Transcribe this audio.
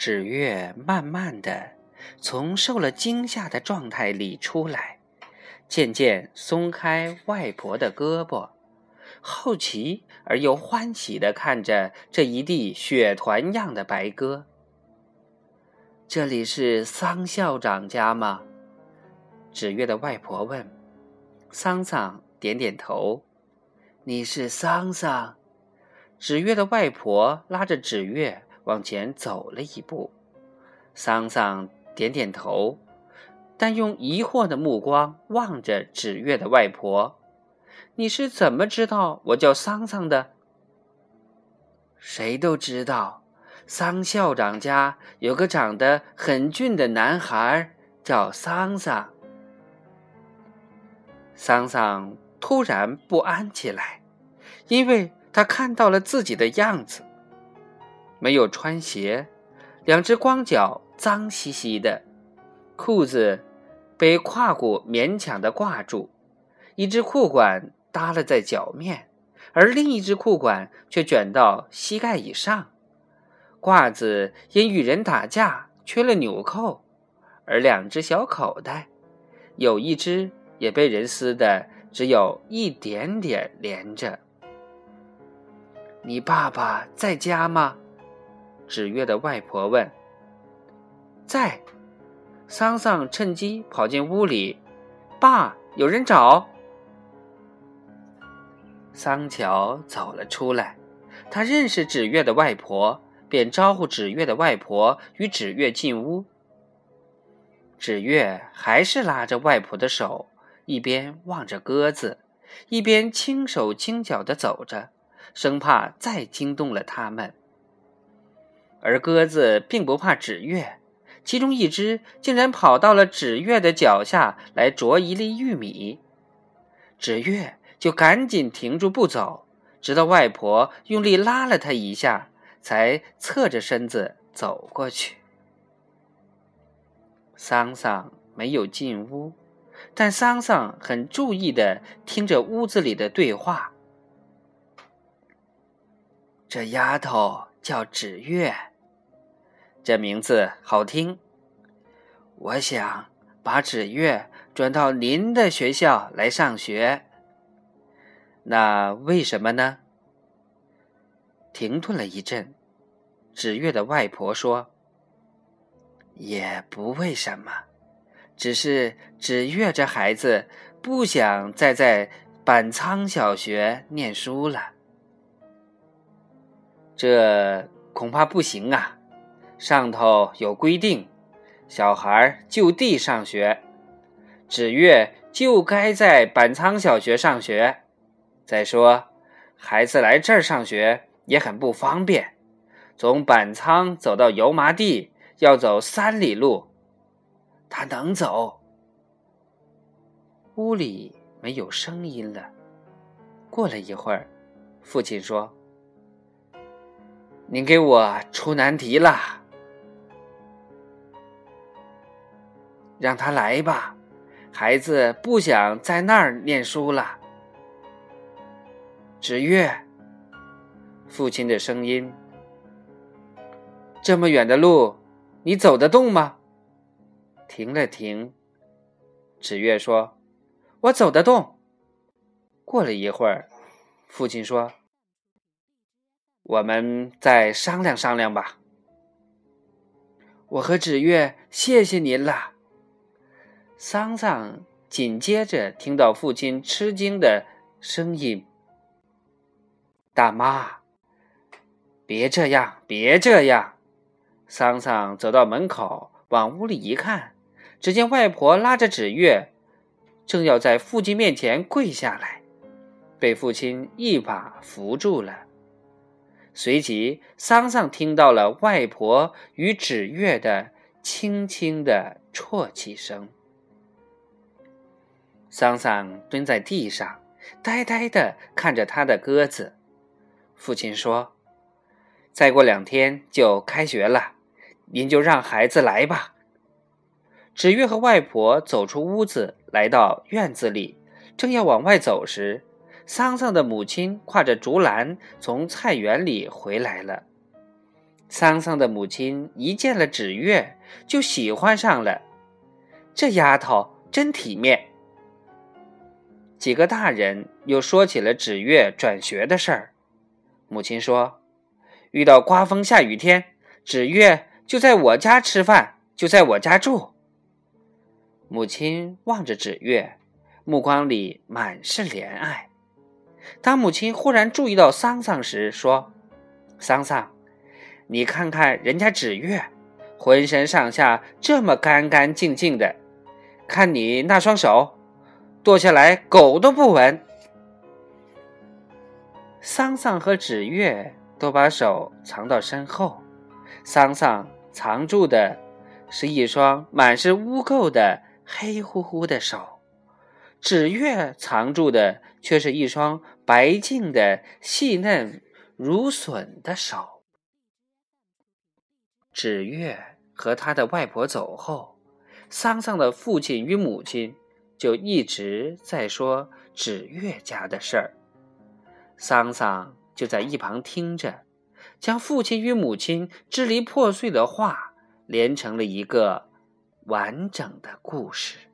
纸月慢慢的从受了惊吓的状态里出来，渐渐松开外婆的胳膊，好奇而又欢喜的看着这一地雪团样的白鸽。这里是桑校长家吗？纸月的外婆问。桑桑点点头。你是桑桑。纸月的外婆拉着纸月往前走了一步。桑桑点点头，但用疑惑的目光望着纸月的外婆。你是怎么知道我叫桑桑的？谁都知道。桑校长家有个长得很俊的男孩，叫桑桑。桑桑突然不安起来，因为他看到了自己的样子：没有穿鞋，两只光脚脏兮兮的，裤子被胯骨勉强的挂住，一只裤管耷拉在脚面，而另一只裤管却卷到膝盖以上。褂子因与人打架缺了纽扣，而两只小口袋，有一只也被人撕的只有一点点连着。你爸爸在家吗？纸月的外婆问。在。桑桑趁机跑进屋里，爸，有人找。桑乔走了出来，他认识纸月的外婆。便招呼纸月的外婆与纸月进屋。纸月还是拉着外婆的手，一边望着鸽子，一边轻手轻脚的走着，生怕再惊动了他们。而鸽子并不怕纸月，其中一只竟然跑到了纸月的脚下来啄一粒玉米，纸月就赶紧停住不走，直到外婆用力拉了他一下。才侧着身子走过去。桑桑没有进屋，但桑桑很注意的听着屋子里的对话。这丫头叫纸月，这名字好听。我想把纸月转到您的学校来上学。那为什么呢？停顿了一阵，纸月的外婆说：“也不为什么，只是纸月这孩子不想再在板仓小学念书了。这恐怕不行啊！上头有规定，小孩就地上学，纸月就该在板仓小学上学。再说，孩子来这儿上学。”也很不方便，从板仓走到油麻地要走三里路，他能走？屋里没有声音了。过了一会儿，父亲说：“您给我出难题了，让他来吧。孩子不想在那儿念书了。”纸月。父亲的声音：“这么远的路，你走得动吗？”停了停，纸月说：“我走得动。”过了一会儿，父亲说：“我们再商量商量吧。”我和纸月谢谢您了。桑桑紧接着听到父亲吃惊的声音：“大妈。”别这样，别这样！桑桑走到门口，往屋里一看，只见外婆拉着纸月，正要在父亲面前跪下来，被父亲一把扶住了。随即，桑桑听到了外婆与纸月的轻轻的啜泣声。桑桑蹲在地上，呆呆的看着他的鸽子。父亲说。再过两天就开学了，您就让孩子来吧。纸月和外婆走出屋子，来到院子里，正要往外走时，桑桑的母亲挎着竹篮从菜园里回来了。桑桑的母亲一见了纸月，就喜欢上了。这丫头真体面。几个大人又说起了纸月转学的事儿。母亲说：“遇到刮风下雨天，纸月就在我家吃饭，就在我家住。”母亲望着纸月，目光里满是怜爱。当母亲忽然注意到桑桑时，说：“桑桑，你看看人家纸月，浑身上下这么干干净净的，看你那双手，剁下来狗都不闻。”桑桑和纸月都把手藏到身后，桑桑藏住的是一双满是污垢的黑乎乎的手。纸月藏住的却是一双白净的、细嫩如笋的手。纸月和他的外婆走后，桑桑的父亲与母亲就一直在说纸月家的事儿。桑桑就在一旁听着，将父亲与母亲支离破碎的话连成了一个完整的故事。